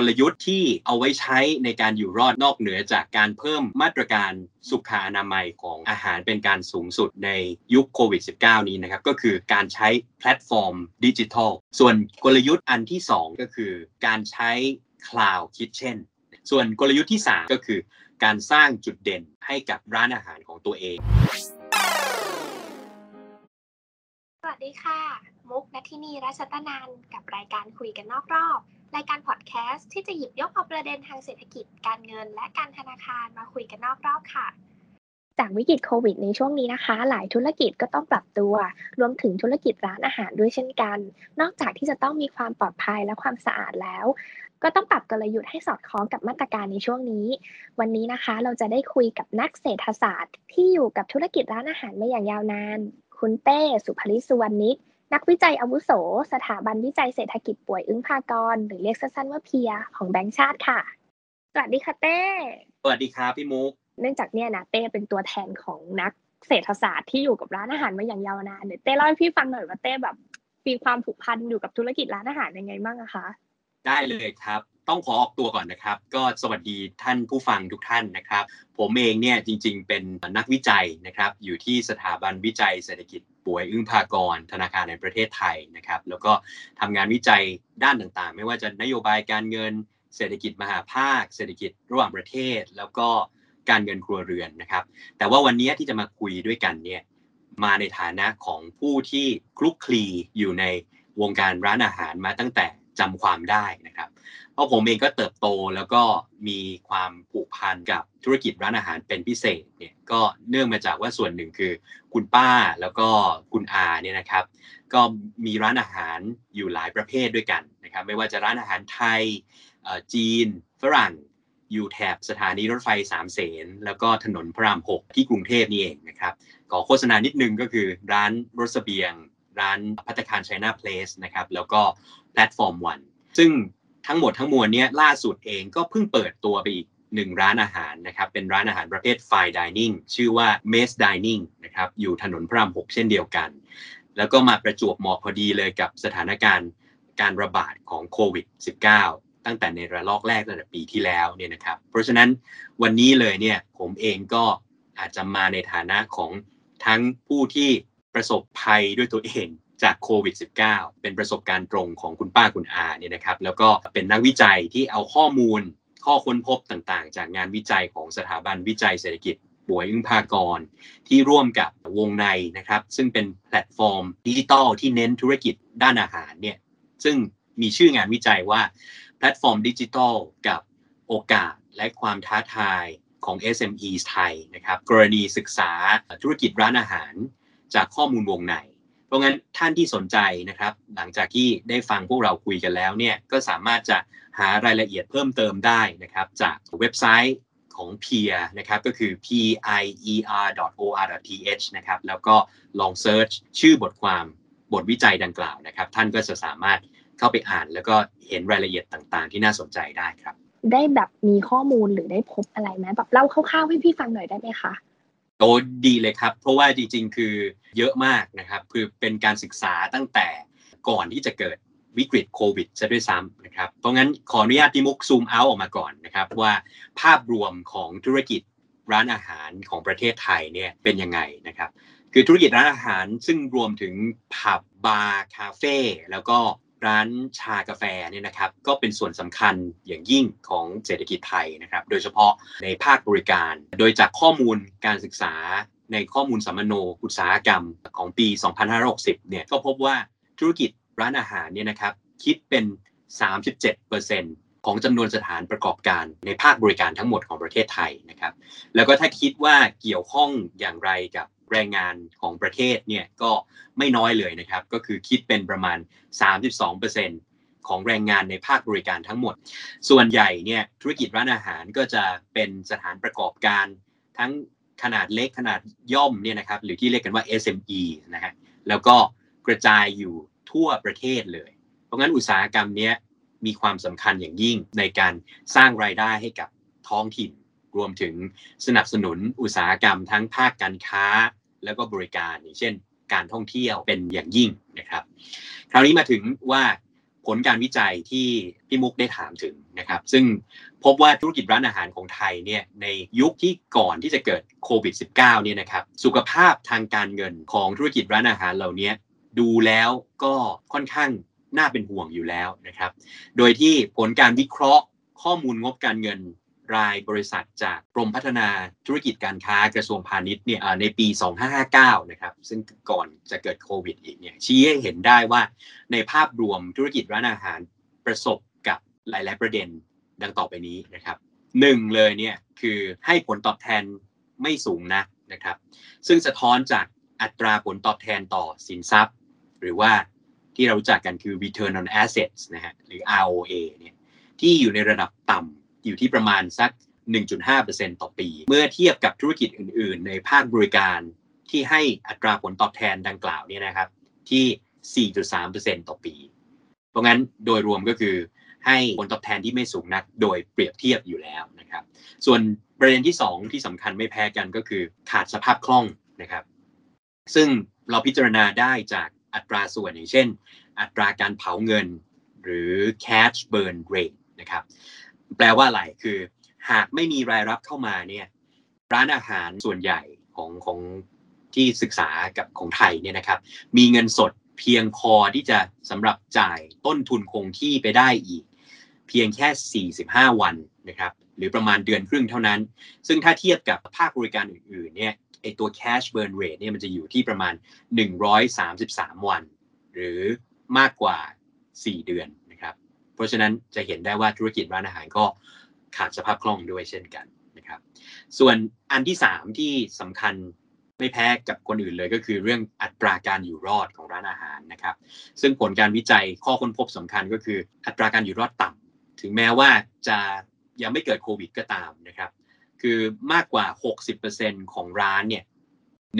กลยุทธ์ที่เอาไว้ใช้ในการอยู่รอดนอกเหนือจากการเพิ่มมาตรการสุขอนามัยของอาหารเป็นการสูงสุดในยุคโควิด -19 นี้นะครับ ก็คือการใช้แพลตฟอร์มดิจิทัล ส่วนกลยุทธ์อันที่ 2 ก็คือการใช้ Cloud Kitchen ส่วนกลยุทธ์ที่ 3 ก็คือการสร้างจุดเด่นให้กับร้านอาหารของตัวเอง สวัสดีค่ะ มุกนัทินีรัชตนันกับรายการคุยกันนอกรอบ รายการพอดแคสต์ที่จะหยิบยกเอาประเด็นทางเศรษฐกิจการเงิน และการธนาคารมาคุยกันนอกรอบค่ะ จากวิกฤตโควิดในช่วงนี้นะคะ หลายธุรกิจก็ต้องปรับตัว รวมถึงธุรกิจร้านอาหารด้วยเช่นกัน นอกจากที่จะต้องมีความปลอดภัยและความสะอาดแล้ว ก็ต้องปรับกลยุทธ์ให้สอดคล้องกับมาตรการในช่วงนี้ วันนี้นะคะเราจะได้คุยกับนักเศรษฐศาสตร์ ที่อยู่กับธุรกิจร้านอาหารมาอย่างยาวนาน คุณเต้สุภริสุวรรณิก นักวิจัยอาวุโส สถาบันวิจัยเศรษฐกิจป่วยอึ้งพากร หรือเรียกสั้นๆว่าเพียของแบงก์ชาติค่ะ สวัสดีค่ะเต้สวัสดีครับพี่มุก เนื่องจากเนี่ยนะเต้เป็นตัวแทนของนักเศรษฐศาสตร์ที่อยู่กับร้านอาหารมาอย่างยาวนานเดี๋ยวเต้เล่าให้พี่ฟังหน่อยว่าเต้แบบมีความผูกพันอยู่กับธุรกิจร้านอาหารยังไงบ้างอะคะ ได้เลยครับ ต้องขอออกตัวก่อนนะครับ ก็สวัสดีท่านผู้ฟังทุกท่านนะครับ ผมเองเนี่ยจริงๆ เป็นนักวิจัยนะครับ อยู่ที่สถาบันวิจัยเศรษฐกิจป่วยอึ้งพากรธนาคารในประเทศไทยนะครับ แล้วก็ทำงานวิจัยด้านต่างๆ ไม่ว่าจะนโยบายการเงินเศรษฐกิจมหาภาค เศรษฐกิจระหว่างประเทศ แล้วก็การเงินครัวเรือนนะครับ แต่ว่าวันนี้ที่จะมาคุยด้วยกันเนี่ยมาในฐานะของผู้ที่คลุกคลีอยู่ในวงการร้านอาหารมาตั้งแต่จำความได้นะครับ ราะผมเองก็เติบโตแล้วก็มีความผูกพันกับธุรกิจร้านอาหารเป็นพิเศษเนี่ยก็เนื่องมาจากว่าส่วนหนึ่งคือคุณป้าแล้วก็คุณอาเนี่ยนะครับ ก็มีร้านอาหารอยู่หลายประเภทด้วยกันนะครับ ไม่ว่าจะร้านอาหารไทยอ่อจีน ฝรั่งอยู่แถบสถานีรถไฟสามเสนแล้วก็ถนนพระรามหกที่กรุงเทพนี่เองนะครับขอโฆษณานิดนึงก็คือร้านรถเสบียง ร้านพัตตาคารไชน่าเพลสนะครับแล้วก็แพลตฟอร์มวันซึ่ง ทั้งหมดทั้งมวลเนี้ยล่าสุดเองก็เพิ่งเปิดตัวไปอีกหนึ่งร้านอาหารนะครับเป็นร้านอาหารประเภท Fine Dining ชื่อว่า m a z e Dining นะครับอยู่ถนนพระรามหกเช่นเดียวกัน แล้วก็มาประจวบเหมาะพอดีเลยกับสถานการณ์การระบาดของโควิด -19 ตั้งแต่ในระลอกแรกตั้งแต่ปีที่แล้วเนี่ยนะครับ เพราะฉะนั้นวันนี้เลยเนี่ยผมเองก็อาจจะมาในฐานะของทั้งผู้ที่ประสบภัยด้วยตัวเอง จากโควิด -19 เป็นประสบการณ์ตรงของคุณป้าคุณอาเนี่ยนะครับ แล้วก็เป็นนักวิจัยที่เอาข้อมูล ข้อค้นพบต่างๆ จากงานวิจัยของสถาบันวิจัยเศรษฐกิจป๋วยอึ๊งภากรณ์ ที่ร่วมกับวงในนะครับ ซึ่งเป็นแพลตฟอร์มดิจิทัลที่เน้นธุรกิจด้านอาหารเนี่ยซึ่งมีชื่องานวิจัยว่าแพลตฟอร์มดิจิทัลกับโอกาสและความท้าทายของ SME ไทยนะครับ กรณีศึกษาธุรกิจร้านอาหารจากข้อมูลวงใน เพราะงั้นท่านที่สนใจนะครับ หลังจากที่ได้ฟังพวกเราคุยกันแล้วเนี่ยก็สามารถจะหารายละเอียดเพิ่มเติมได้นะครับ จากเว็บไซต์ของ Peer นะครับก็คือ p i e r o r t h นะครับแล้วก็ลองเซิร์ชชื่อบทความบทวิจัยดังกล่าวนะครับ ท่านก็จะสามารถเข้าไปอ่าน แล้วก็เห็นรายละเอียดต่างๆ ที่น่าสนใจได้ครับ ได้แบบมีข้อมูลหรือได้พบอะไรไหมแบบเล่าคร่าวๆให้พี่ฟังหน่อยได้ไหมคะ โอ้ดีเลยครับ เพราะว่าจริงๆ คือเยอะมากนะครับ คือเป็นการศึกษาตั้งแต่ก่อนที่จะเกิดวิกฤตโควิดซะด้วยซ้ำนะครับ เพราะงั้นขออนุญาตพี่มุกซูมเอาออกมาก่อนนะครับว่าภาพรวมของธุรกิจร้านอาหารของประเทศไทยเนี่ยเป็นยังไงนะครับ คือธุรกิจร้านอาหารซึ่งรวมถึงผับบาร์คาเฟ่แล้วก็ ร้านชากาแฟเนี่ยนะครับก็เป็นส่วนสำคัญอย่างยิ่งของเศรษฐกิจไทยนะครับ โดยเฉพาะในภาคบริการ โดยจากข้อมูลการศึกษาในข้อมูลสำมะโนอุตสาหกรรมของปี 2560 เนี่ยก็พบว่าธุรกิจร้านอาหารเนี่ยนะครับคิดเป็น 37%ของจำนวนสถานประกอบการในภาคบริการทั้งหมดของประเทศไทยนะครับ แล้วก็ถ้าคิดว่าเกี่ยวข้องอย่างไรกับ แรงงานของประเทศเนี่ยก็ไม่น้อยเลยนะครับ ก็คือคิดเป็นประมาณ 32%ของแรงงานในภาคบริการทั้งหมด ส่วนใหญ่เนี่ยธุรกิจร้านอาหารก็จะเป็นสถานประกอบการทั้งขนาดเล็กขนาดย่อมเนี่ยนะครับหรือที่เรียกกันว่า SME นะฮะแล้วก็กระจายอยู่ทั่วประเทศเลย เพราะงั้นอุตสาหกรรมเนี้ยมีความสำคัญอย่างยิ่งในการสร้างรายได้ให้กับท้องถิ่น รวมถึงสนับสนุนอุตสาหกรรมทั้งภาคการค้า แล้วก็บริการอย่างเช่น การท่องเที่ยวเป็นอย่างยิ่งนะครับ คราวนี้มาถึงว่าผลการวิจัยที่พี่มุกได้ถามถึงนะครับ ซึ่งพบว่าธุรกิจร้านอาหารของไทยเนี่ยในยุคที่ก่อนที่จะเกิดโควิด -19 เนี่ยนะครับสุขภาพทางการเงินของธุรกิจร้านอาหารเหล่านี้ดูแล้วก็ค่อนข้างน่าเป็นห่วงอยู่แล้วนะครับ โดยที่ผลการวิเคราะห์ข้อมูลงบการเงิน รายบริษัทจากกรมพัฒนาธุรกิจการค้ากระทรวงพาณิชย์เนี่ยในปี 2559 นะครับ ซึ่งก่อนจะเกิดโควิดอีกเนี่ยชี้ให้เห็นได้ว่าในภาพรวมธุรกิจร้านอาหารประสบกับหลาย ๆ ประเด็นดังต่อไปนี้นะครับหนึ่งเลยเนี่ยคือให้ผลตอบแทนไม่สูงนะนะครับ ซึ่งสะท้อนจากอัตราผลตอบแทนต่อสินทรัพย์ หรือว่าที่เรารู้จักกันคือ return on assets นะฮะหรือ ROA เนี่ยที่อยู่ในระดับต่ำ อยู่ที่ประมาณสัก 1.5%ต่อปี เมื่อเทียบกับธุรกิจอื่น ๆ ในภาคบริการที่ให้อัตราผลตอบแทนดังกล่าวเนี่ยนะครับ ที่ 4.3%ต่อปี เพราะงั้นโดยรวมก็คือให้ผลตอบแทนที่ไม่สูงนักโดยเปรียบเทียบอยู่แล้วนะครับ ส่วนประเด็นที่ 2 ที่สำคัญไม่แพ้กันก็คือขาดสภาพคล่องนะครับ ซึ่งเราพิจารณาได้จากอัตราส่วนอย่างเช่น อัตราการเผาเงินหรือ cash burn rate นะครับ แปลว่าอะไรคือ หากไม่มีรายรับเข้ามาเนี่ยร้านอาหารส่วนใหญ่ของของที่ศึกษากับของไทยเนี่ยนะครับ มีเงินสดเพียงพอที่จะสำหรับจ่ายต้นทุนคงที่ไปได้อีก เพียงแค่ 45 วันนะครับหรือประมาณเดือนครึ่งเท่านั้น ซึ่งถ้าเทียบกับภาคบริการอื่นๆเนี่ยไอตัว cash burn rate เนี่ยมันจะอยู่ที่ประมาณ 133 วัน หรือมากกว่า 4 เดือน เพราะฉะนั้นจะเห็นได้ว่าธุรกิจร้านอาหารก็ขาดสภาพคล่องด้วยเช่นกันนะครับ ส่วนอันที่ 3 ที่สำคัญไม่แพ้กับคนอื่นเลยก็คือเรื่องอัตราการอยู่รอดของร้านอาหารนะครับ ซึ่งผลการวิจัยข้อค้นพบสำคัญก็คืออัตราการอยู่รอดต่ำถึงแม้ว่าจะยังไม่เกิดโควิดก็ตามนะครับ คือมากกว่า 60%ของร้านเนี่ย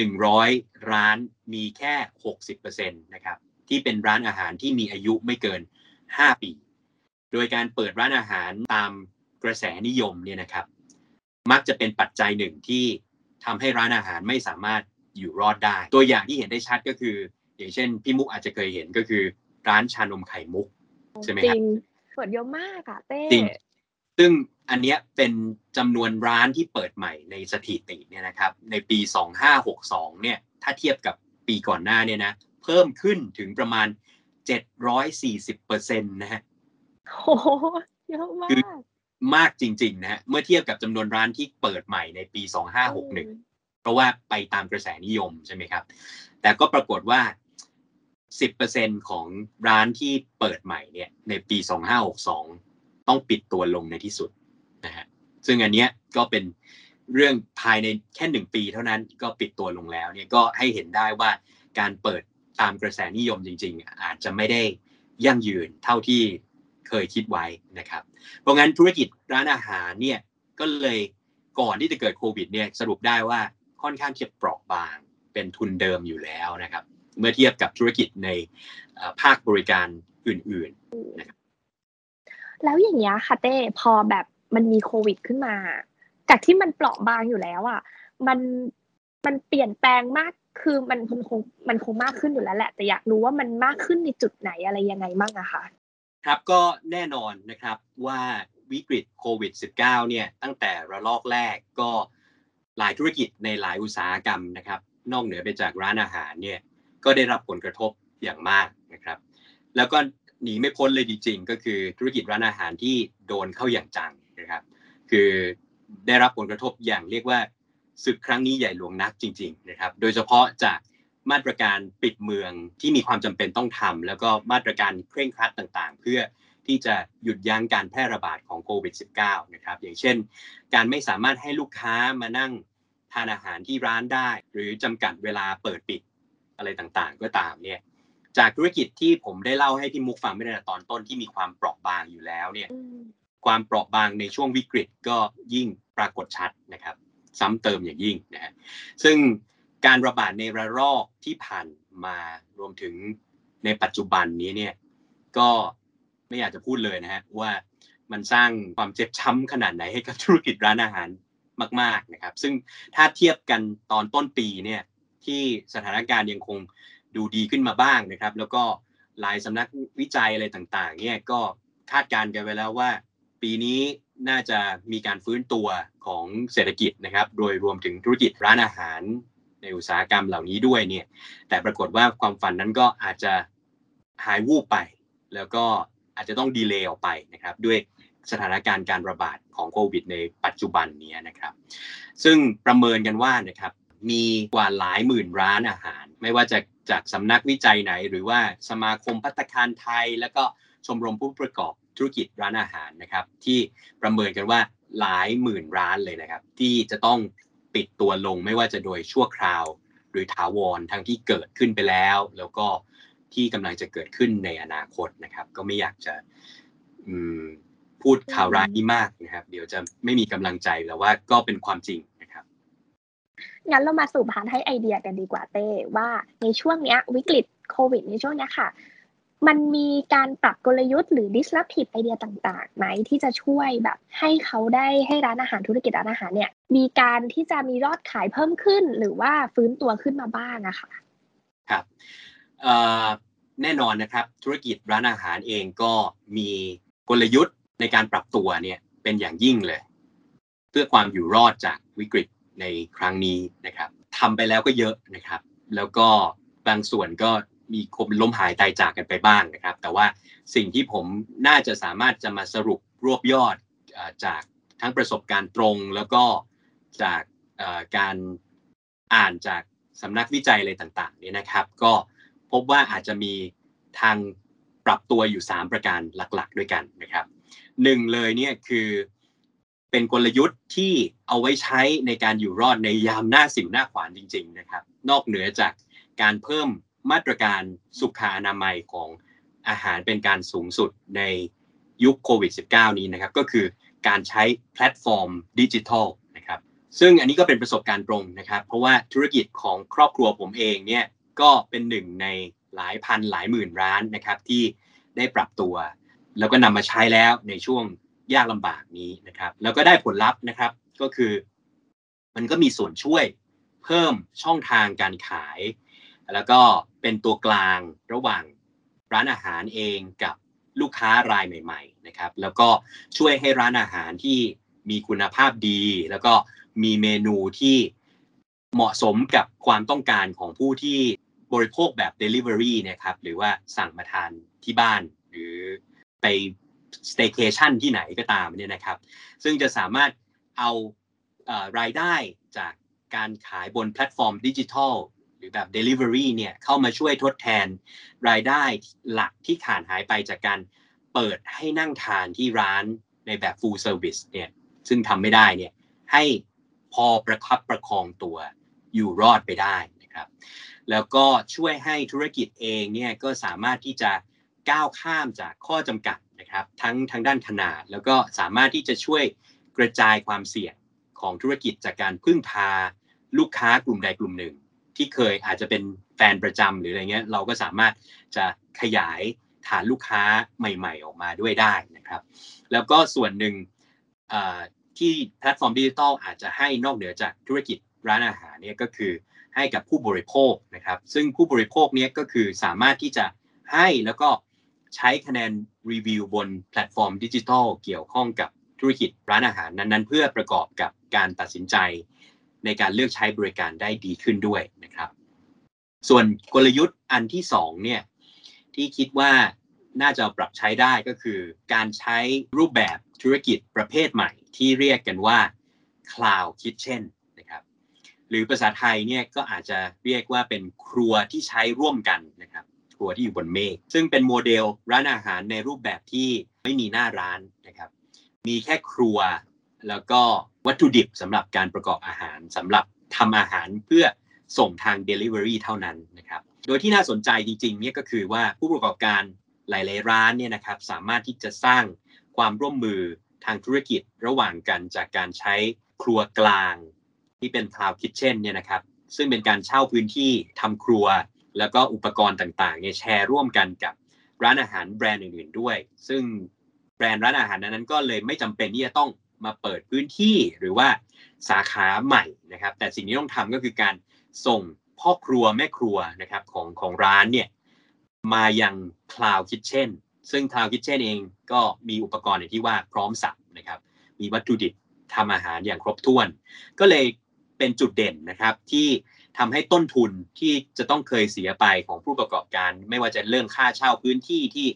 100 ร้านมีแค่ 60%นะครับที่เป็นร้านอาหารที่มีอายุไม่เกิน 5 ปี โดยการเปิดร้านอาหารตามกระแสนิยมเนี่ยนะครับ มักจะเป็นปัจจัยหนึ่งที่ทำให้ร้านอาหารไม่สามารถอยู่รอดได้ ตัวอย่างที่เห็นได้ชัดก็คือ อย่างเช่นพี่มุกอาจจะเคยเห็นก็คือ ร้านชานมไข่มุกใช่ไหมครับจริงเปิดเยอะมากอะเต้จริงซึ่งอันเนี้ยเป็นจำนวนร้านที่เปิดใหม่ในสถิติเนี่ยนะครับ ในปี 2562 เนี่ย ถ้าเทียบกับปีก่อนหน้าเนี่ยนะ เพิ่มขึ้นถึงประมาณ 740%นะฮะ โอ้โหเยอะมากคือมากจริงๆนะฮะเมื่อเทียบกับจำนวนร้านที่เปิดใหม่ในปี 2561 เพราะว่าไปตามกระแสนิยมใช่ไหมครับ แต่ก็ปรากฏว่า 10%ของร้านที่เปิดใหม่เนี่ยในปี 2562 ต้องปิดตัวลงในที่สุดนะฮะซึ่งอันเนี้ยก็เป็นเรื่องภายในแค่หนึ่งปีเท่านั้นก็ปิดตัวลงแล้วเนี่ยก็ให้เห็นได้ว่าการเปิดตามกระแสนิยมจริง ๆ อาจจะไม่ได้ยั่งยืนเท่าที่ เคยคิดไว้นะครับ เพราะงั้นธุรกิจร้านอาหารเนี่ยก็เลยก่อนที่จะเกิดโควิดเนี่ยสรุปได้ว่าค่อนข้างจะเปราะบางเป็นทุนเดิมอยู่แล้วนะครับ เมื่อเทียบกับธุรกิจในภาคบริการอื่นๆนะครับแล้วอย่างเงี้ยค่ะเต้พอแบบมันมีโควิดขึ้นมา จากที่มันเปราะบางอยู่แล้วอะมันมันเปลี่ยนแปลงมากคือมันคงคงมันคงมากขึ้นอยู่แล้วแหละ แต่อยากรู้ว่ามันมากขึ้นในจุดไหนอะไรยังไงบ้างอะคะ ครับก็แน่นอนนะครับว่าวิกฤตโควิด -19 เนี่ยตั้งแต่ระลอกแรกก็หลายธุรกิจในหลายอุตสาหกรรมนะครับนอกเหนือไปจากร้านอาหารเนี่ยก็ได้รับผลกระทบอย่างมากนะครับ แล้วก็หนีไม่พ้นเลยจริงๆ ก็คือธุรกิจร้านอาหารที่โดนเข้าอย่างจังนะครับ คือได้รับผลกระทบอย่างเรียกว่าศึกครั้งนี้ใหญ่หลวงนักจริง ๆ นะครับ โดยเฉพาะจาก มาตรการปิดเมืองที่มีความจำเป็นต้องทำแล้วก็มาตรการเคร่งครัดต่างๆ เพื่อที่จะหยุดยั้งการแพร่ระบาดของโควิด -19 นะครับอย่างเช่น การไม่สามารถให้ลูกค้ามานั่งทานอาหารที่ร้านได้ หรือจำกัดเวลาเปิดปิดอะไรต่างๆ ก็ตามเนี่ยจากธุรกิจที่ผมได้เล่าให้พี่มุกฟังไม่ในตอนต้นที่มีความเปราะบางอยู่แล้วเนี่ยความเปราะบางในช่วงวิกฤตก็ยิ่งปรากฏชัดนะครับ ซ้ำเติมอย่างยิ่งนะฮะซึ่ง การระบาดในระลอกที่ผ่านมารวมถึงในปัจจุบันนี้เนี่ยก็ไม่อยากจะพูดเลยนะฮะว่ามันสร้างความเจ็บช้ำขนาดไหนให้กับธุรกิจร้านอาหารมาก ๆนะครับ ซึ่งถ้าเทียบกันตอนต้นปีเนี่ยที่สถานการณ์ยังคงดูดีขึ้นมาบ้างนะครับ แล้วก็หลายสำนักวิจัยอะไรต่างๆเนี่ยก็คาดการณ์กันไว้แล้วว่า ปีนี้น่าจะมีการฟื้นตัวของเศรษฐกิจนะครับ โดยรวมถึงธุรกิจร้านอาหาร ในอุตสาหกรรมเหล่านี้ด้วยเนี่ย แต่ปรากฏว่าความฝันนั้นก็อาจจะหายวูบไป แล้วก็อาจจะต้องดีเลย์ออกไปนะครับ ด้วยสถานการณ์การระบาดของโควิดในปัจจุบันนี้นะครับ ซึ่งประเมินกันว่านะครับมีกว่าหลายหมื่นร้านอาหาร ไม่ว่าจะจากสำนักวิจัยไหน หรือว่าสมาคมพัตคารไทย แล้วก็ชมรมผู้ประกอบธุรกิจร้านอาหารนะครับ ที่ประเมินกันว่าหลายหมื่นร้านเลยนะครับ ที่จะต้อง ปิดตัวลงไม่ว่าจะโดยชั่วคราว หรือถาวรทั้งที่เกิดขึ้นไปแล้ว แล้วก็ที่กำลังจะเกิดขึ้นในอนาคตนะครับ ก็ไม่อยากจะพูดข่าวร้ายนี้มากนะครับ เดี๋ยวจะไม่มีกำลังใจแล้วว่าก็เป็นความจริงนะครับงั้นเรามาสู่พานให้ไอเดียกันดีกว่าเต้ว่าในช่วงเนี้ย วิกฤตโควิดในช่วงนี้ค่ะ มันมีการปรับกลยุทธ์หรือ disruptive ไอเดียต่างๆไหมที่จะช่วยแบบ ให้เขาได้ให้ร้านอาหารธุรกิจร้านอาหารเนี่ย มีการที่จะมียอดขายเพิ่มขึ้น หรือว่าฟื้นตัวขึ้นมาบ้างอะค่ะครับแน่นอนนะครับธุรกิจร้านอาหารเองก็มีกลยุทธ์ในการปรับตัวเนี่ยเป็นอย่างยิ่งเลย เพื่อความอยู่รอดจากวิกฤตในครั้งนี้นะครับทำไปแล้วก็เยอะนะครับ แล้วก็บางส่วนก็ มีคนล้มหายตายจากกันไปบ้างนะครับ แต่ว่าสิ่งที่ผมน่าจะสามารถจะมาสรุปรวบยอดจากทั้งประสบการณ์ตรง แล้วก็จากการอ่านจากสำนักวิจัยอะไรต่างๆเนี่ยนะครับ ก็พบว่าอาจจะมีทางปรับตัวอยู่ 3 ประการหลักๆ ด้วยกันนะครับหนึ่งเลยเนี่ยคือเป็นกลยุทธ์ที่เอาไว้ใช้ในการอยู่รอดในยามหน้าสิวหน้าขวานจริง ๆนะครับ นอกเหนือจากการเพิ่ม มาตรการสุขอนามัยของอาหารเป็นการสูงสุดในยุคโควิด -19 นี้นะครับ ก็คือการใช้แพลตฟอร์มดิจิทัลนะครับ ซึ่งอันนี้ก็เป็นประสบการณ์ตรงนะครับ เพราะว่าธุรกิจของครอบครัวผมเองเนี่ยก็เป็นหนึ่งในหลายพันหลายหมื่นร้านนะครับที่ได้ปรับตัว แล้วก็นำมาใช้แล้วในช่วงยากลำบากนี้นะครับ แล้วก็ได้ผลลัพธ์นะครับก็คือ มันก็มีส่วนช่วยเพิ่มช่องทางการขาย แล้วก็เป็นตัวกลางระหว่างร้านอาหารเองกับลูกค้ารายใหม่ ๆ นะครับ แล้วก็ช่วยให้ร้านอาหารที่มีคุณภาพดี แล้วก็มีเมนูที่เหมาะสมกับความต้องการของผู้ที่บริโภคแบบ Delivery นะครับ หรือว่าสั่งมาทานที่บ้าน หรือไปสเต y c a t i o n ที่ไหนก็ตามเนี่ยนะครับ ซึ่งจะสามารถเอารายได้จากการขายบนแพลตฟอร์มดิจิทัล หรือแบบ Delivery เนี่ยเข้ามาช่วยทดแทนรายได้หลักที่ขาดหายไปจากการเปิดให้นั่งทานที่ร้านในแบบ full service เนี่ยซึ่งทำไม่ได้เนี่ยให้พอประคับประคองตัวอยู่รอดไปได้นะครับ แล้วก็ช่วยให้ธุรกิจเองเนี่ยก็สามารถที่จะก้าวข้ามจากข้อจำกัดนะครับ ทั้งทางด้านขนาด แล้วก็สามารถที่จะช่วยกระจายความเสี่ยงของธุรกิจจากการพึ่งพาลูกค้ากลุ่มใดกลุ่มหนึ่ง ที่เคยอาจจะเป็นแฟนประจำหรืออะไรเงี้ยเราก็สามารถจะขยายฐานลูกค้าใหม่ ๆ ออกมาด้วยได้นะครับ แล้วก็ส่วนหนึ่งที่แพลตฟอร์มดิจิทัลอาจจะให้นอกเหนือจากธุรกิจร้านอาหารเนี่ยก็คือให้กับผู้บริโภคนะครับ ซึ่งผู้บริโภคเนี่ยก็คือสามารถที่จะให้แล้วก็ใช้คะแนนรีวิวบนแพลตฟอร์มดิจิทัลเกี่ยวข้องกับธุรกิจร้านอาหารนั้นๆ เพื่อประกอบกับการตัดสินใจ ในการเลือกใช้บริการได้ดีขึ้นด้วยนะครับ ส่วนกลยุทธ์อันที่2เนี่ยที่คิดว่าน่าจะปรับใช้ได้ก็คือ การใช้รูปแบบธุรกิจประเภทใหม่ ที่เรียกกันว่า Cloud Kitchen นะครับหรือภาษาไทยเนี่ยก็อาจจะเรียกว่าเป็นครัวที่ใช้ร่วมกันนะครับครัวที่อยู่บนเมฆซึ่งเป็นโมเดลร้านอาหารในรูปแบบที่ไม่มีหน้าร้านนะครับ มีแค่ครัวแล้วก็ วัตถุดิบสำหรับการประกอบอาหารสำหรับทำอาหารเพื่อส่งทาง Delivery เท่านั้นนะครับ โดยที่น่าสนใจจริงๆเนี่ยก็คือว่าผู้ประกอบการหลายๆร้านเนี่ยนะครับสามารถที่จะสร้างความร่วมมือทางธุรกิจระหว่างกันจากการใช้ครัวกลาง ที่เป็น Cloud Kitchen เนี่ยนะครับ ซึ่งเป็นการเช่าพื้นที่ทำครัว แล้วก็อุปกรณ์ต่างๆเนี่ยแชร์ร่วมกันกับร้านอาหารแบรนด์อื่นๆด้วย ซึ่งแบรนด์ร้านอาหารนั้นก็เลยไม่จำเป็นที่จะต้อง มาเปิดพื้นที่หรือว่าสาขาใหม่นะครับ แต่สิ่งที่ต้องทำก็คือการส่งพ่อครัวแม่ครัวนะครับของของร้านเนี่ยมายัง Cloud Kitchen ซึ่ง Cloud Kitchen เองก็มีอุปกรณ์อย่างที่ว่าพร้อมสับนะครับมีวัตถุดิบทำอาหารอย่างครบถ้วน ก็เลยเป็นจุดเด่นนะครับที่ทำให้ต้นทุนที่จะต้องเคยเสียไปของผู้ประกอบการ ไม่ว่าจะเรื่องค่าเช่าพื้นที่ที่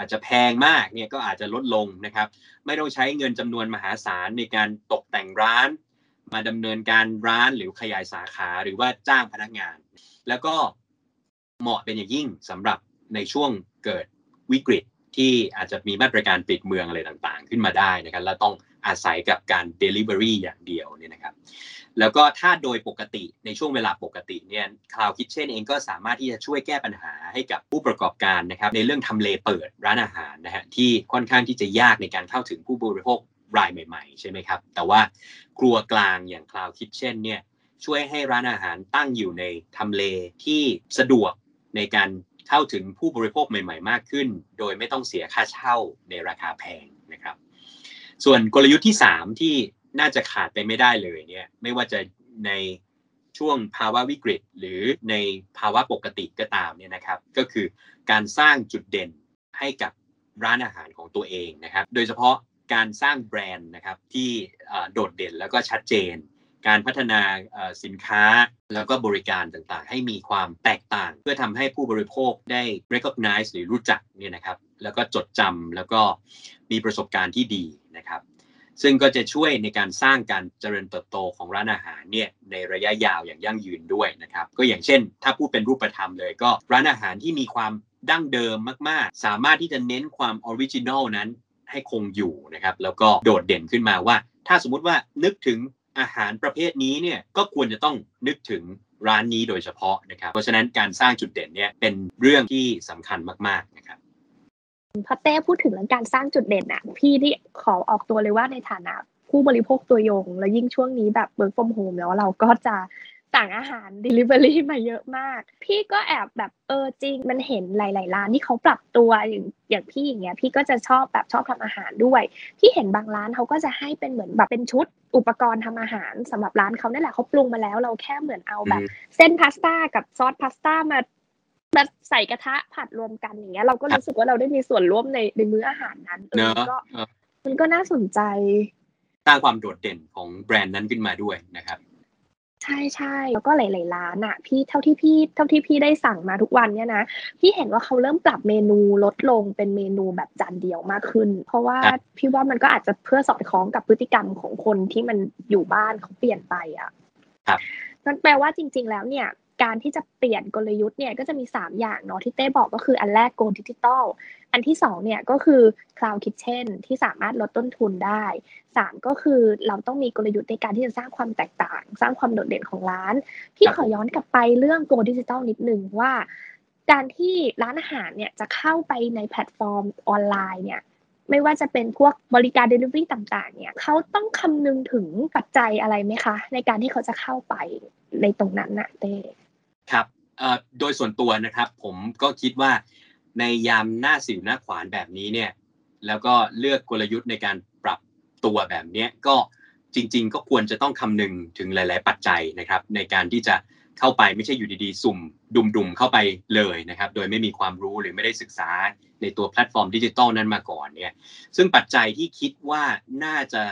อาจจะแพงมากเนี่ยก็อาจจะลดลงนะครับ ไม่ต้องใช้เงินจำนวนมหาศาลในการตกแต่งร้าน มาดำเนินการร้านหรือขยายสาขาหรือว่าจ้างพนักงาน แล้วก็เหมาะเป็นอย่างยิ่งสำหรับในช่วงเกิดวิกฤตที่อาจจะมีมาตรการปิดเมืองอะไรต่างๆ ขึ้นมาได้นะครับ แล้วต้องอาศัยกับการ Delivery อย่างเดียวเนี่ยนะครับ แล้วก็ถ้าโดยปกติในช่วงเวลาปกติเนี่ย Cloud Kitchen เองก็สามารถที่จะช่วยแก้ปัญหาให้กับผู้ประกอบการนะครับในเรื่องทำเลเปิดร้านอาหารนะฮะที่ค่อนข้างที่จะยากในการเข้าถึงผู้บริโภครายใหม่ๆ ใช่ไหมครับ แต่ว่าครัวกลางอย่าง Cloud Kitchen เนี่ยช่วยให้ร้านอาหารตั้งอยู่ในทำเลที่สะดวกในการเข้าถึงผู้บริโภคใหม่ๆ มากขึ้น โดยไม่ต้องเสียค่าเช่าในราคาแพงนะครับ ส่วนกลยุทธ์ที่ 3 ที่ น่าจะขาดไปไม่ได้เลยเนี่ยไม่ว่าจะในช่วงภาวะวิกฤต หรือในภาวะปกติก็ตามเนี่ยนะครับ ก็คือการสร้างจุดเด่นให้กับร้านอาหารของตัวเองนะครับ โดยเฉพาะการสร้างแบรนด์นะครับที่โดดเด่นแล้วก็ชัดเจน การพัฒนาสินค้าแล้วก็บริการต่างๆ ให้มีความแตกต่าง เพื่อทำให้ผู้บริโภคได้ recognize หรือรู้จักเนี่ยนะครับ แล้วก็จดจำแล้วก็มีประสบการณ์ที่ดีนะครับ ซึ่งก็จะช่วยในการสร้างการเจริญเติบโตของร้านอาหารเนี่ยในระยะยาวอย่างยั่งยืนด้วยนะครับ ก็อย่างเช่น ถ้าพูดเป็นรูปธรรมเลยก็ร้านอาหารที่มีความดั้งเดิมมาก ๆ สามารถที่จะเน้นความ original นั้นให้คงอยู่นะครับ แล้วก็โดดเด่นขึ้นมาว่า ถ้าสมมุติว่านึกถึงอาหารประเภทนี้เนี่ยก็ควรจะต้องนึกถึงร้านนี้โดยเฉพาะนะครับ เพราะฉะนั้นการสร้างจุดเด่นเนี่ยเป็นเรื่องที่สำคัญมาก ๆ นะครับ พอเต้พูดถึงเรื่องการสร้างจุดเด่นอะพี่ที่ขอออกตัวเลยว่าในฐานะผู้บริโภคตัวยง แล้วยิ่งช่วงนี้แบบ work from home แล้วเราก็จะสั่งอาหาร Delivery มาเยอะมาก พี่ก็แอบแบบเออจริง มันเห็นหลาย ๆ ร้านที่เขาปรับตัวอย่างอย่างพี่อย่างเงี้ยพี่ก็จะชอบแบบชอบทำอาหารด้วย พี่เห็นบางร้านเขาก็จะให้เป็นเหมือนแบบเป็นชุดอุปกรณ์ทำอาหารสำหรับร้านเขานั่นแหละเขาปรุงมาแล้ว เราแค่เหมือนเอาแบบ เส้นพาสต้ากับซอสพาสต้ามา มาใส่กระทะผัดรวมกันอย่างเงี้ย เราก็รู้สึกว่าเราได้มีส่วนร่วมในในมื้ออาหารนั้นเอเนออะก็เออมันก็น่าสนใจสร้างความโดดเด่นของแบรนด์นั้นขึ้นมาด้วยนะครับ ใช่ใช่แล้วก็หลายๆร้านอะพี่เท่าที่พี่เท่าที่พี่ได้สั่งมาทุกวันเนี่ยนะพี่เห็นว่าเขาเริ่มปรับเมนูลดลงเป็นเมนูแบบจานเดียวมากขึ้น เพราะว่าครับพี่ว่ามันก็อาจจะเพื่อสอดคล้องกับพฤติกรรมของคนที่มันอยู่บ้านเขาเปลี่ยนไปอะครับนั่นแปลว่าจริง ๆ แล้วเนี่ย การที่จะเปลี่ยนกลยุทธ์เนี่ยก็จะมี 3 อย่างเนาะที่เต้บอกก็คืออันแรก Go Digital อันที่2เนี่ยก็คือ Cloud Kitchen ที่สามารถลดต้นทุนได้ 3 ก็คือเราต้องมีกลยุทธ์ในการที่จะสร้างความแตกต่าง สร้างความโดดเด่นของร้าน พี่ขอย้อนกลับไปเรื่อง Go Digital นิดนึงว่า การที่ร้านอาหารเนี่ยจะเข้าไปในแพลตฟอร์มออนไลน์เนี่ยไม่ว่าจะเป็นพวกบริการ Delivery ต่างๆ เนี่ยเขาต้องคำนึงถึงปัจจัยอะไรไหมคะ ในการที่เขาจะเข้าไปในตรงนั้นนะเต้ ครับโดยส่วนตัวนะครับ ผมก็คิดว่าในยามหน้าสิวหน้าขวานแบบนี้เนี่ย แล้วก็เลือกกลยุทธ์ในการปรับตัวแบบนี้ก็จริง ๆ ก็ควรจะต้องคำนึงถึงหลาย ๆ ปัจจัยนะครับ ในการที่จะเข้าไปไม่ใช่อยู่ดีๆ สุ่ม ดุมๆเข้าไปเลยนะครับ โดยไม่มีความรู้หรือไม่ได้ศึกษาในตัวแพลตฟอร์มดิจิทัลนั้นมาก่อนเนี่ยซึ่งปัจจัยที่คิดว่าน่าจะ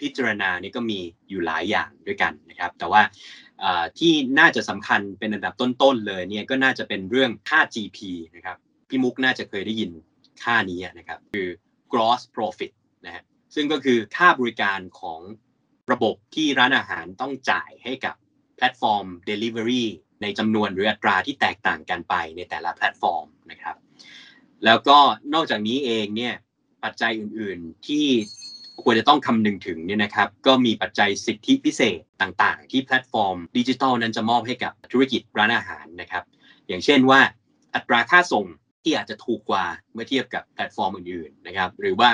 พิจารณานี่ก็มีอยู่หลายอย่างด้วยกันนะครับ แต่ว่า ที่น่าจะสำคัญเป็นอันดับต้นๆเลยเนี่ยก็น่าจะเป็นเรื่องค่า GP นะครับพี่มุกน่าจะเคยได้ยินค่านี้นะครับคือ gross profit นะฮะซึ่งก็คือค่าบริการของระบบที่ร้านอาหารต้องจ่ายให้กับแพลตฟอร์ม Delivery ในจำนวนหรืออัตราที่แตกต่างกันไปในแต่ละแพลตฟอร์มนะครับ แล้วก็นอกจากนี้เองเนี่ยปัจจัยอื่นๆที่ ควรจะต้องคำนึงถึงเนี่ยนะครับก็มีปัจจัยสิทธิพิเศษต่างๆ ที่แพลตฟอร์มดิจิทัลนั้นจะมอบให้กับธุรกิจร้านอาหารนะครับอย่างเช่นว่าอัตราค่าส่งที่อาจจะถูกกว่าเมื่อเทียบกับแพลตฟอร์มอื่นๆนะครับหรือว่า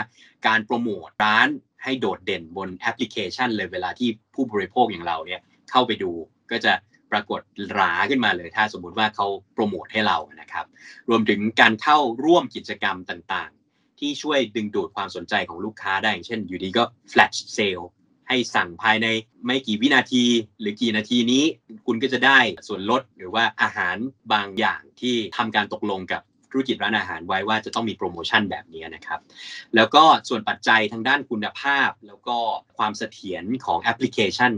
การโปรโมทร้านให้โดดเด่นบนแอปพลิเคชันเลยเวลาที่ผู้บริโภคอย่างเราเนี่ยเข้าไปดูก็จะปรากฏร้านขึ้นมาเลย ถ้าสมมุติว่าเขาโปรโมทให้เรานะครับ รวมถึงการเข้าร่วมกิจกรรมต่างๆ ที่ช่วยดึงดูดความสนใจของลูกค้าได้อย่างเช่น อยู่ดีก็ flash sale ให้สั่งภายในไม่กี่วินาทีหรือกี่นาทีนี้ คุณก็จะได้ส่วนลดหรือว่าอาหารบางอย่างที่ทำการตกลงกับธุรกิจร้านอาหารไว้ว่าจะต้องมีโปรโมชั่นแบบนี้นะครับ แล้วก็ส่วนปัจจัยทางด้านคุณภาพ แล้วก็ความเสถียรของแอปพลิเคชัน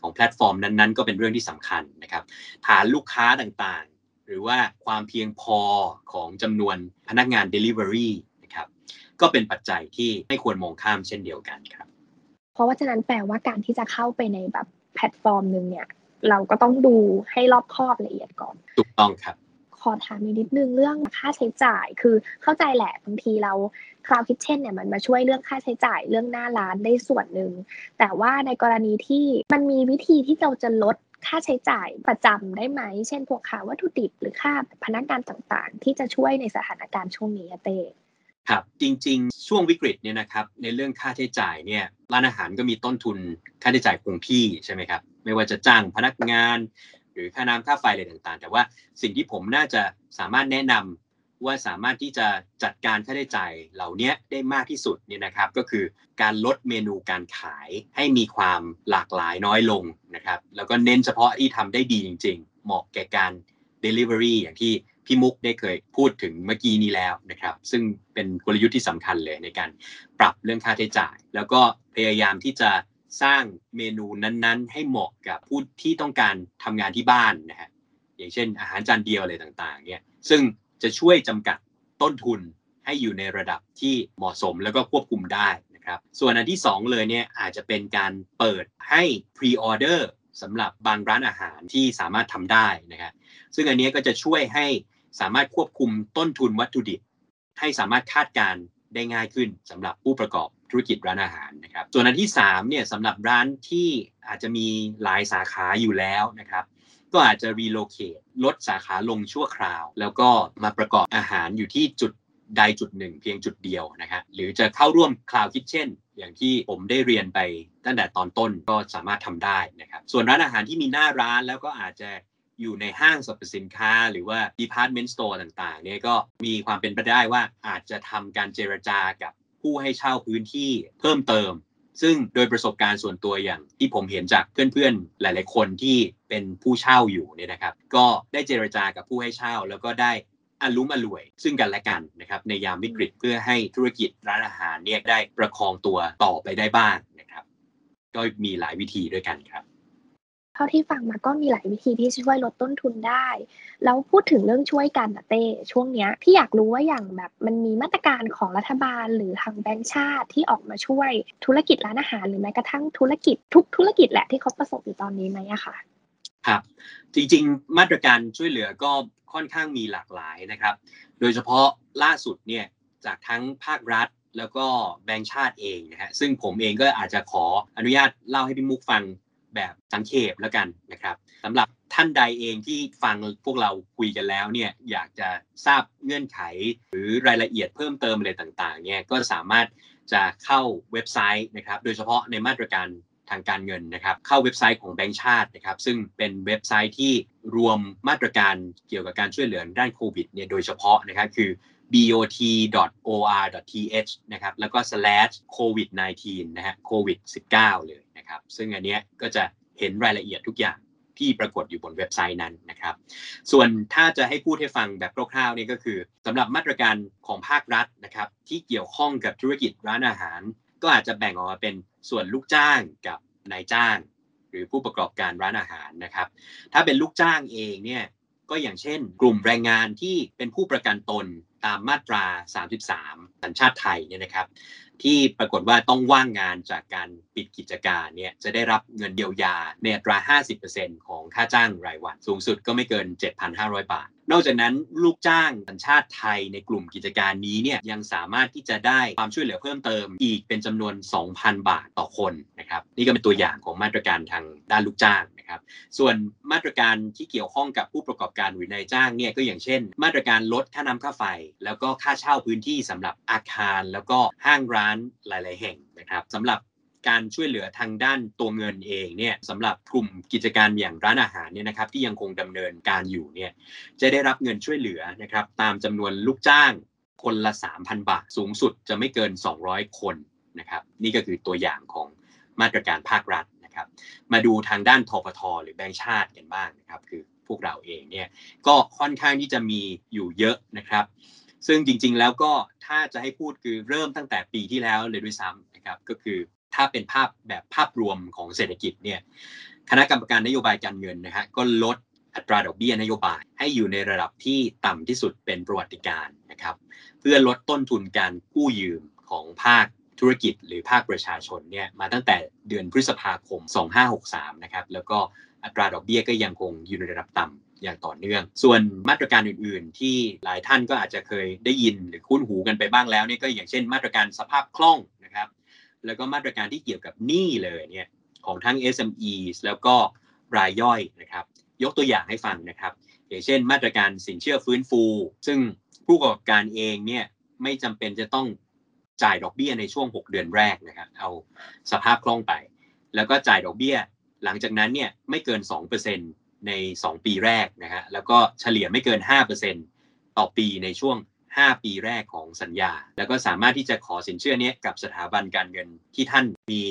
ของแพลตฟอร์มนั้น ๆ ก็เป็นเรื่องที่สำคัญนะครับฐานลูกค้าต่างๆ หรือว่าความเพียงพอของจำนวนพนักงาน Delivery นะครับ ก็เป็นปัจจัยที่ไม่ควรมองข้ามเช่นเดียวกันครับ เพราะว่าฉะนั้นแปลว่าการที่จะเข้าไปในแบบแพลตฟอร์มหนึ่งเนี่ย เราก็ต้องดูให้รอบคอบละเอียดก่อน ถูกต้องครับขอถามอีกนิดนึงเรื่องค่าใช้จ่ายคือเข้าใจแหละบางทีเรา Cloud Kitchen เนี่ยมันมาช่วยเรื่องค่าใช้จ่ายเรื่องหน้าร้านได้ส่วนหนึ่ง แต่ว่าในกรณีที่มันมีวิธีที่เราจะลดค่าใช้จ่ายประจำได้ไหม เช่นพวกค่าวัตถุดิบหรือค่าพนักงานต่างๆ ที่จะช่วยในสถานการณ์ช่วงนี้อะเต้ ครับจริงๆ ช่วงวิกฤตเนี่ยนะครับในเรื่องค่าใช้จ่ายเนี่ยร้านอาหารก็มีต้นทุนค่าใช้จ่ายคงที่ใช่ไหมครับไม่ว่าจะจ้างพนักงาน หรือค่าน้ำค่าไฟอะไรต่างๆ แต่ว่าสิ่งที่ผมน่าจะสามารถแนะนำว่าสามารถที่จะจัดการค่าใช้จ่ายเหล่านี้ได้มากที่สุดเนี่ยนะครับก็คือการลดเมนูการขายให้มีความหลากหลายน้อยลงนะครับแล้วก็เน้นเฉพาะที่ทำได้ดีจริง ๆ เหมาะแก่การ Delivery อย่างที่ พี่มุกได้เคยพูดถึงเมื่อกี้นี้แล้วนะครับ ซึ่งเป็นกลยุทธ์ที่สำคัญเลยในการปรับเรื่องค่าใช้จ่าย แล้วก็พยายามที่จะสร้างเมนูนั้นๆ ให้เหมาะกับผู้ที่ต้องการทำงานที่บ้านนะฮะอย่างเช่น อาหารจานเดียวอะไรต่างๆเนี่ยซึ่งจะช่วยจำกัดต้นทุนให้อยู่ในระดับที่เหมาะสมแล้วก็ควบคุมได้นะครับส่วนอันที่สองเลยเนี่ยอาจจะเป็นการเปิดให้พรีออเดอร์สำหรับบางร้านอาหารที่สามารถทำได้นะครับซึ่งอันนี้ก็จะช่วยให้ สามารถควบคุมต้นทุนวัตถุดิบ ให้สามารถคาดการได้ง่ายขึ้นสำหรับผู้ประกอบธุรกิจร้านอาหารนะครับ ส่วนอันที่3เนี่ยสำหรับร้านที่อาจจะมีหลายสาขาอยู่แล้วนะครับ ก็อาจจะ relocate ลดสาขาลงชั่วคราว แล้วก็มาประกอบอาหารอยู่ที่จุดใดจุดหนึ่งเพียงจุดเดียวนะครับหรือจะเข้าร่วม Cloud Kitchen อย่างที่ผมได้เรียนไปตั้งแต่ตอนต้นก็สามารถทำได้นะครับ ส่วนร้านอาหารที่มีหน้าร้านแล้วก็อาจจะ อยู่ในห้างสรรพสินค้า หรือว่า department store ต่างๆเนี่ยก็มีความเป็นไปได้ว่าอาจจะทำการเจรจากับผู้ให้เช่าพื้นที่เพิ่มเติม ซึ่งโดยประสบการณ์ส่วนตัวอย่างที่ผมเห็นจากเพื่อนๆ หลาย ๆ คนที่เป็นผู้เช่าอยู่เนี่ยนะครับ ก็ได้เจรจากับผู้ให้เช่า แล้วก็ได้อารมอร่วย ซึ่งกันและกันนะครับในยามวิกฤตเพื่อให้ธุรกิจร้านอาหารเนี่ยได้ประคองตัวต่อไปได้บ้างนะครับ ก็มีหลายวิธีด้วยกันครับ ท่าที่ฟังมาก็มีหลายวิธีที่ช่วยลดต้นทุนได้ แล้วพูดถึงเรื่องช่วยกันนะเต้ช่วงเนี้ยที่อยากรู้ว่าอย่างแบบมันมีมาตรการของรัฐบาลหรือทางแบงก์ชาติที่ออกมาช่วยธุรกิจร้านอาหารหรือแม้กระทั่งธุรกิจทุกธุรกิจแหละที่เขาประสบอยู่ตอนนี้ไหมอะค่ะครับจริงๆ มาตรการช่วยเหลือก็ค่อนข้างมีหลากหลายนะครับ โดยเฉพาะล่าสุดเนี่ยจากทั้งภาครัฐแล้วก็แบงก์ชาติเองนะฮะซึ่งผมเองก็อาจจะขออนุญาตเล่าให้พี่มุกฟัง แบบสังเขปแล้วกันนะครับสำหรับท่านใดเองที่ฟังพวกเราคุยกันแล้วเนี่ยอยากจะทราบเงื่อนไข หรือรายละเอียดเพิ่มเติมอะไรต่างๆเนี่ยก็สามารถจะเข้าเว็บไซต์นะครับโดยเฉพาะในมาตรการทางการเงินนะครับเข้าเว็บไซต์ของแบงก์ชาตินะครับซึ่งเป็นเว็บไซต์ที่รวมมาตรการเกี่ยวกับการช่วยเหลือด้านโควิดเนี่ยโดยเฉพาะนะครับคือ bot.or.th นะครับแล้วก็ slash covid 19 นะฮะ covid 19 เลยนะครับซึ่งอันเนี้ยก็จะเห็นรายละเอียดทุกอย่างที่ปรากฏอยู่บนเว็บไซต์นั้นนะครับ ส่วนถ้าจะให้พูดให้ฟังแบบคร่าวๆนี่ก็คือสำหรับมาตรการของภาครัฐนะครับที่เกี่ยวข้องกับธุรกิจร้านอาหาร ก็อาจจะแบ่งออกมาเป็นส่วนลูกจ้างกับนายจ้าง หรือผู้ประกอบการร้านอาหารนะครับ ถ้าเป็นลูกจ้างเองเนี่ยก็อย่างเช่น กลุ่มแรงงานที่เป็นผู้ประกันตน ตามมาตรา 33 สัญชาติไทยเนี่ยนะครับ ที่ปรากฏว่าต้องว่างงานจากการปิดกิจการเนี่ยจะได้รับเงินเยียวยาในอัตรา 50%ของค่าจ้างรายวัน สูงสุดก็ไม่เกิน 7,500 บาท นอกจากนั้นลูกจ้างสัญชาติไทยในกลุ่มกิจการนี้เนี่ยยังสามารถที่จะได้ความช่วยเหลือเพิ่มเติมอีกเป็นจำนวน 2,000 บาทต่อคนนะครับนี่ก็เป็นตัวอย่างของมาตรการทางด้านลูกจ้างนะครับส่วนมาตรการที่เกี่ยวข้องกับผู้ประกอบการหรือนายจ้างเนี่ยก็อย่างเช่น มาตรการลดค่าน้ำค่าไฟ แล้วก็ค่าเช่าพื้นที่สำหรับอาคาร แล้วก็ห้างร้านหลาย ๆ แห่งนะครับสำหรับการช่วยเหลือทางด้านตัวเงินเองเนี่ยสำหรับกลุ่มกิจการอย่างร้านอาหารเนี่ยนะครับที่ยังคงดำเนินการอยู่เนี่ยจะได้รับเงินช่วยเหลือนะครับตามจำนวนลูกจ้างคนละ 3,000 บาท สูงสุดจะไม่เกิน 200 คนนะครับนี่ก็คือตัวอย่างของมาตรการภาครัฐนะครับ มาดูทางด้านทปทหรือแบงก์ชาติกันบ้างนะครับ คือพวกเราเองเนี่ยก็ค่อนข้างที่จะมีอยู่เยอะนะครับ ซึ่งจริงๆแล้วก็ถ้าจะให้พูดคือเริ่มตั้งแต่ปีที่แล้วเลยด้วยซ้ำนะครับก็คือถ้าเป็นภาพแบบภาพรวมของเศรษฐกิจเนี่ยคณะกรรมการนโยบายการเงินนะฮะก็ลดอัตราดอกเบี้ยนโยบายให้อยู่ในระดับที่ต่ำที่สุดเป็นประวัติการนะครับ เพื่อลดต้นทุนการกู้ยืมของภาคธุรกิจหรือภาคประชาชนเนี่ยมาตั้งแต่เดือนพฤษภาคม 2563 นะครับแล้วก็อัตราดอกเบี้ยก็ยังคงอยู่ในระดับต่ำ อย่างต่อเนื่อง ส่วนมาตรการอื่น ๆ ที่หลายท่านก็อาจจะเคยได้ยินหรือคุ้นหูกันไปบ้างแล้วนี่ก็อย่างเช่น มาตรการสภาพคล่องนะครับ แล้วก็มาตรการที่เกี่ยวกับหนี้เลยเนี่ยของทั้ง SME แล้วก็รายย่อยนะครับ ยกตัวอย่างให้ฟังนะครับ อย่างเช่น มาตรการสินเชื่อฟื้นฟู ซึ่งผู้ประกอบการเองเนี่ยไม่จำเป็นจะต้องจ่ายดอกเบี้ยในช่วง 6 เดือนแรกนะครับเอาสภาพคล่องไป แล้วก็จ่ายดอกเบี้ย หลังจากนั้นเนี่ยไม่เกิน 2% ใน 2 ปีแรกนะฮะแล้วก็เฉลี่ยไม่เกิน 5%ต่อปีในช่วง 5 ปีแรกของสัญญา แล้วก็สามารถที่จะขอสินเชื่อนี้กับสถาบันการเงินที่ท่าน มี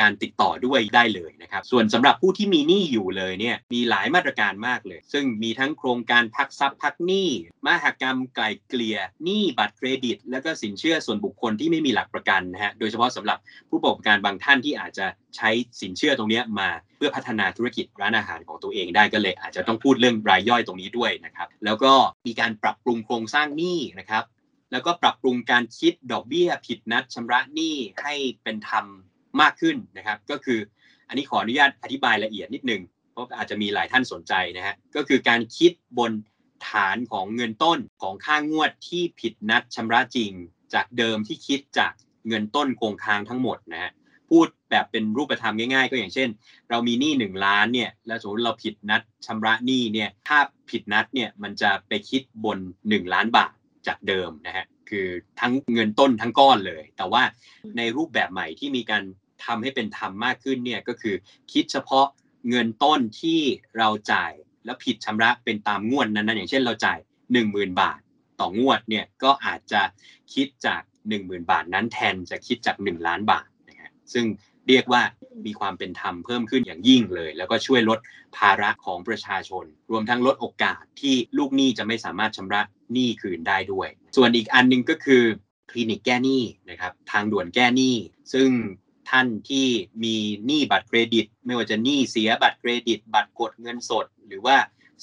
การติดต่อด้วยได้เลยนะครับ ส่วนสำหรับผู้ที่มีหนี้อยู่เลยเนี่ยมีหลายมาตรการมากเลย ซึ่งมีทั้งโครงการพักทรัพย์พักหนี้มหกรรมไกลเกลี่ยหนี้บัตรเครดิต แล้วก็สินเชื่อส่วนบุคคลที่ไม่มีหลักประกันนะฮะโดยเฉพาะสำหรับผู้ประกอบการบางท่านที่อาจจะใช้สินเชื่อตรงนี้มาเพื่อพัฒนาธุรกิจร้านอาหารของตัวเองได้ก็เลย อาจจะต้องพูดเรื่องรายย่อยตรงนี้ด้วยนะครับแล้วก็มีการปรับปรุงโครงสร้างหนี้นะครับแล้วก็ปรับปรุงการคิดดอกเบี้ยผิดนัดชำระหนี้ให้เป็นธรรม มากขึ้นนะครับ ก็คืออันนี้ขออนุญาตอธิบายละเอียดนิดนึงเพราะอาจจะมีหลายท่านสนใจนะฮะก็คือการคิดบนฐานของเงินต้นของค่างวดที่ผิดนัดชำระจริง จากเดิมที่คิดจากเงินต้นคงค้างทั้งหมดนะฮะพูดแบบเป็นรูปธรรมง่ายๆ ก็อย่างเช่น เรามีหนี้หนึ่งล้านเนี่ยแล้วสมมติเราผิดนัดชำระหนี้เนี่ยถ้าผิดนัดเนี่ยมันจะไปคิดบน 1 ล้านบาทจากเดิมนะฮะคือทั้งเงินต้นทั้งก้อนเลย แต่ว่าในรูปแบบใหม่ที่มีการ ทำให้เป็นธรรมมากขึ้นเนี่ยก็คือคิดเฉพาะเงินต้นที่เราจ่ายแล้วผิดชำระเป็นตามงวดนั้นๆอย่างเช่นเราจ่าย 10,000 บาท ต่องวดเนี่ยก็อาจจะคิดจาก 10,000 บาทนั้นแทนจะคิดจาก 1 ล้านบาทนะฮะซึ่งเรียกว่ามีความเป็นธรรมเพิ่มขึ้นอย่างยิ่งเลย แล้วก็ช่วยลดภาระของประชาชน รวมทั้งลดโอกาสที่ลูกหนี้จะไม่สามารถชำระหนี้คืนได้ด้วย ส่วนอีกอันหนึงก็คือคลินิกแก้หนี้นะครับทางด่วนแก้หนี้ ซึ่ง ท่านที่มีหนี้บัตรเครดิต ไม่ว่าจะหนี้เสียบัตรเครดิต บัตรกดเงินสด หรือว่า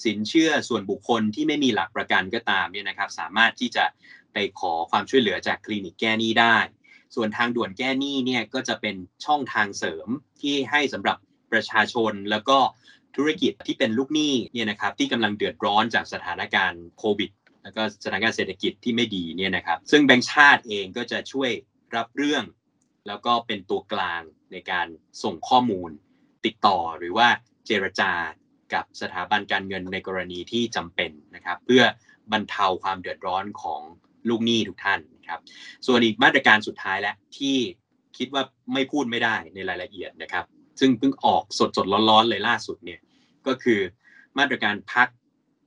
สินเชื่อส่วนบุคคลที่ไม่มีหลักประกันก็ตามเนี่ยนะครับ สามารถที่จะไปขอความช่วยเหลือจากคลินิกแก้หนี้ได้ ส่วนทางด่วนแก้หนี้เนี่ยก็จะเป็นช่องทางเสริมที่ให้สำหรับประชาชนแล้วก็ธุรกิจที่เป็นลูกหนี้เนี่ยนะครับที่กำลังเดือดร้อนจากสถานการณ์โควิด แล้วก็สถานการณ์เศรษฐกิจที่ไม่ดีเนี่ยนะครับ ซึ่งแบงก์ชาติเองก็จะช่วยรับเรื่อง แล้วก็เป็นตัวกลางในการส่งข้อมูล ติดต่อหรือว่าเจรจากับสถาบันการเงินในกรณีที่จำเป็นนะครับ เพื่อบรรเทาความเดือดร้อนของลูกหนี้ทุกท่านนะครับ ส่วนอีกมาตรการสุดท้ายและที่คิดว่าไม่พูดไม่ได้ในรายละเอียดนะครับ ซึ่งเพิ่งออกสดสดๆร้อนๆเลยล่าสุดเนี่ยก็คือมาตรการพัก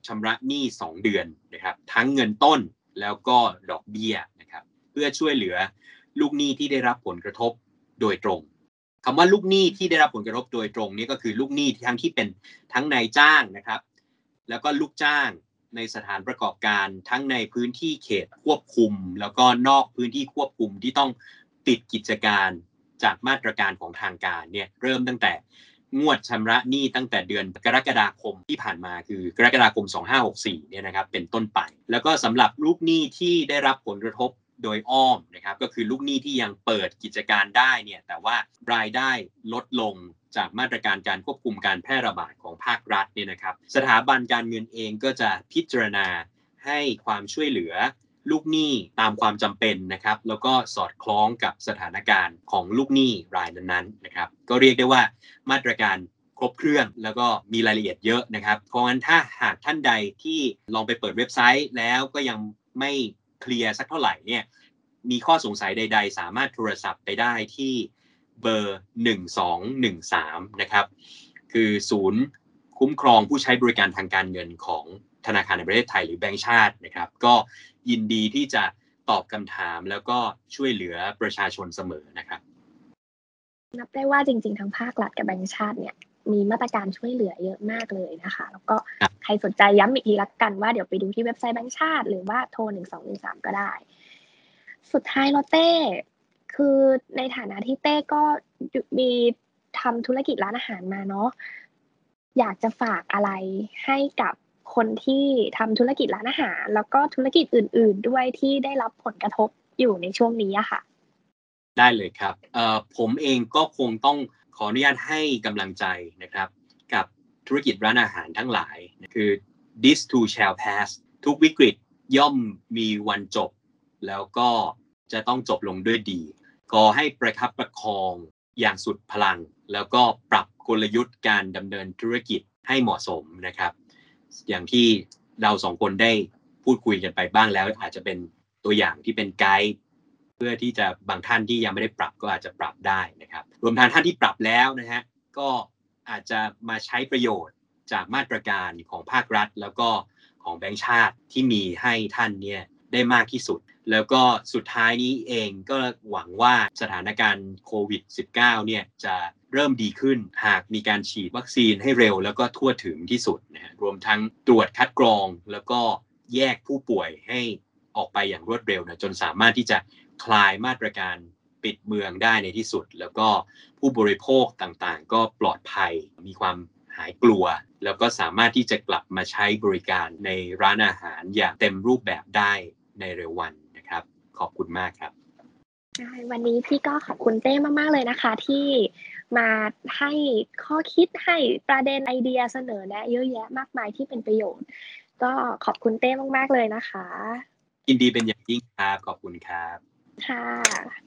ชำระหนี้ 2 เดือนนะครับ ทั้งเงินต้นแล้วก็ดอกเบี้ยนะครับ เพื่อช่วยเหลือ ลูกหนี้ที่ได้รับผลกระทบโดยตรงคำว่าลูกหนี้ที่ได้รับผลกระทบโดยตรงนี่ก็คือลูกหนี้ทั้งที่เป็นทั้งนายจ้างนะครับ แล้วก็ลูกจ้างในสถานประกอบการทั้งในพื้นที่เขตควบคุม แล้วก็นอกพื้นที่ควบคุมที่ต้องปิดกิจการจากมาตรการของทางการเนี่ยเริ่มตั้งแต่งวดชำระหนี้ตั้งแต่เดือนกรกฎาคมที่ผ่านมาคือกรกฎาคม 2564เนี่ยนะครับเป็นต้นไป แล้วก็สำหรับลูกหนี้ที่ได้รับผลกระทบ โดยอ้อมนะครับก็คือลูกหนี้ที่ยังเปิดกิจการได้เนี่ยแต่ว่ารายได้ลดลงจากมาตรการการควบคุมการแพร่ระบาดของภาครัฐเนี่ยนะครับ สถาบันการเงินเองก็จะพิจารณาให้ความช่วยเหลือลูกหนี้ตามความจำเป็นนะครับ แล้วก็สอดคล้องกับสถานการณ์ของลูกหนี้รายนั้นๆนะครับ ก็เรียกได้ว่ามาตรการครบเครื่องแล้วก็มีรายละเอียดเยอะนะครับ เพราะงั้นถ้าหากท่านใดที่ลองไปเปิดเว็บไซต์แล้วก็ยังไม่ เคลียร์สักเท่าไหร่เนี่ยมีข้อสงสัยใด ๆ สามารถโทรศัพท์ไปได้ที่เบอร์ 1213 นะครับ คือศูนย์คุ้มครองผู้ใช้บริการทางการเงินของธนาคารแห่งประเทศไทยหรือแบงก์ชาตินะครับ ก็ยินดีที่จะตอบคำถามแล้วก็ช่วยเหลือประชาชนเสมอนะครับ นับได้ว่าจริง ๆทั้งภาครัฐกับแบงก์ชาติเนี่ยมีมาตรการช่วยเหลือเยอะมากเลยนะคะ แล้วก็ ใครสนใจย้ำอีกทีละกันว่าเดี๋ยวไปดูที่เว็บไซต์แบงก์ชาติ หรือว่าโทรหนึ่งสองหนึ่งสามก็ได้ สุดท้ายเราเต้คือในฐานะที่เต้ก็มีทำธุรกิจร้านอาหารมาเนาะอยากจะฝากอะไรให้กับคนที่ทำธุรกิจร้านอาหาร แล้วก็ธุรกิจอื่น ๆ ด้วยที่ได้รับผลกระทบอยู่ในช่วงนี้อะค่ะ ได้เลยครับผมเองก็คงต้องขออนุญาตให้กำลังใจนะครับ ธุรกิจร้านอาหารทั้งหลายคือ this too shall pass ทุกวิกฤตย่อมมีวันจบ แล้วก็จะต้องจบลงด้วยดีขอให้ประคับประคองอย่างสุดพลัง แล้วก็ปรับกลยุทธ์การดำเนินธุรกิจให้เหมาะสมนะครับ อย่างที่เราสองคนได้พูดคุยกันไปบ้างแล้ว อาจจะเป็นตัวอย่างที่เป็นไกด์เพื่อที่จะบางท่านที่ยังไม่ได้ปรับก็อาจจะปรับได้นะครับ รวมทั้งท่านที่ปรับแล้วนะฮะก็ อาจจะมาใช้ประโยชน์จากมาตรการของภาครัฐ แล้วก็ของแบงก์ชาติที่มีให้ท่านเนี่ยได้มากที่สุด แล้วก็สุดท้ายนี้เองก็หวังว่าสถานการณ์โควิด -19 เนี่ยจะเริ่มดีขึ้นหากมีการฉีดวัคซีนให้เร็วแล้วก็ทั่วถึงที่สุดนะฮะรวมทั้งตรวจคัดกรองแล้วก็แยกผู้ป่วยให้ออกไปอย่างรวดเร็วนะจนสามารถที่จะคลายมาตรการ ปิดเมืองได้ในที่สุด แล้วก็ผู้บริโภคต่างๆ ก็ปลอดภัยมีความหายกลัว แล้วก็สามารถที่จะกลับมาใช้บริการในร้านอาหารอย่างเต็มรูปแบบได้ในเร็ววันนะครับ ขอบคุณมากครับวันนี้พี่ก็ขอบคุณเต้มาก ๆ เลยนะคะ ที่มาให้ข้อคิดให้ประเด็นไอเดียเสนอแนะเยอะแยะมากมายที่เป็นประโยชน์ ก็ขอบคุณเต้มาก ๆ เลยนะคะยินดีเป็นอย่างยิ่งครับ ขอบคุณครับ ค่ะ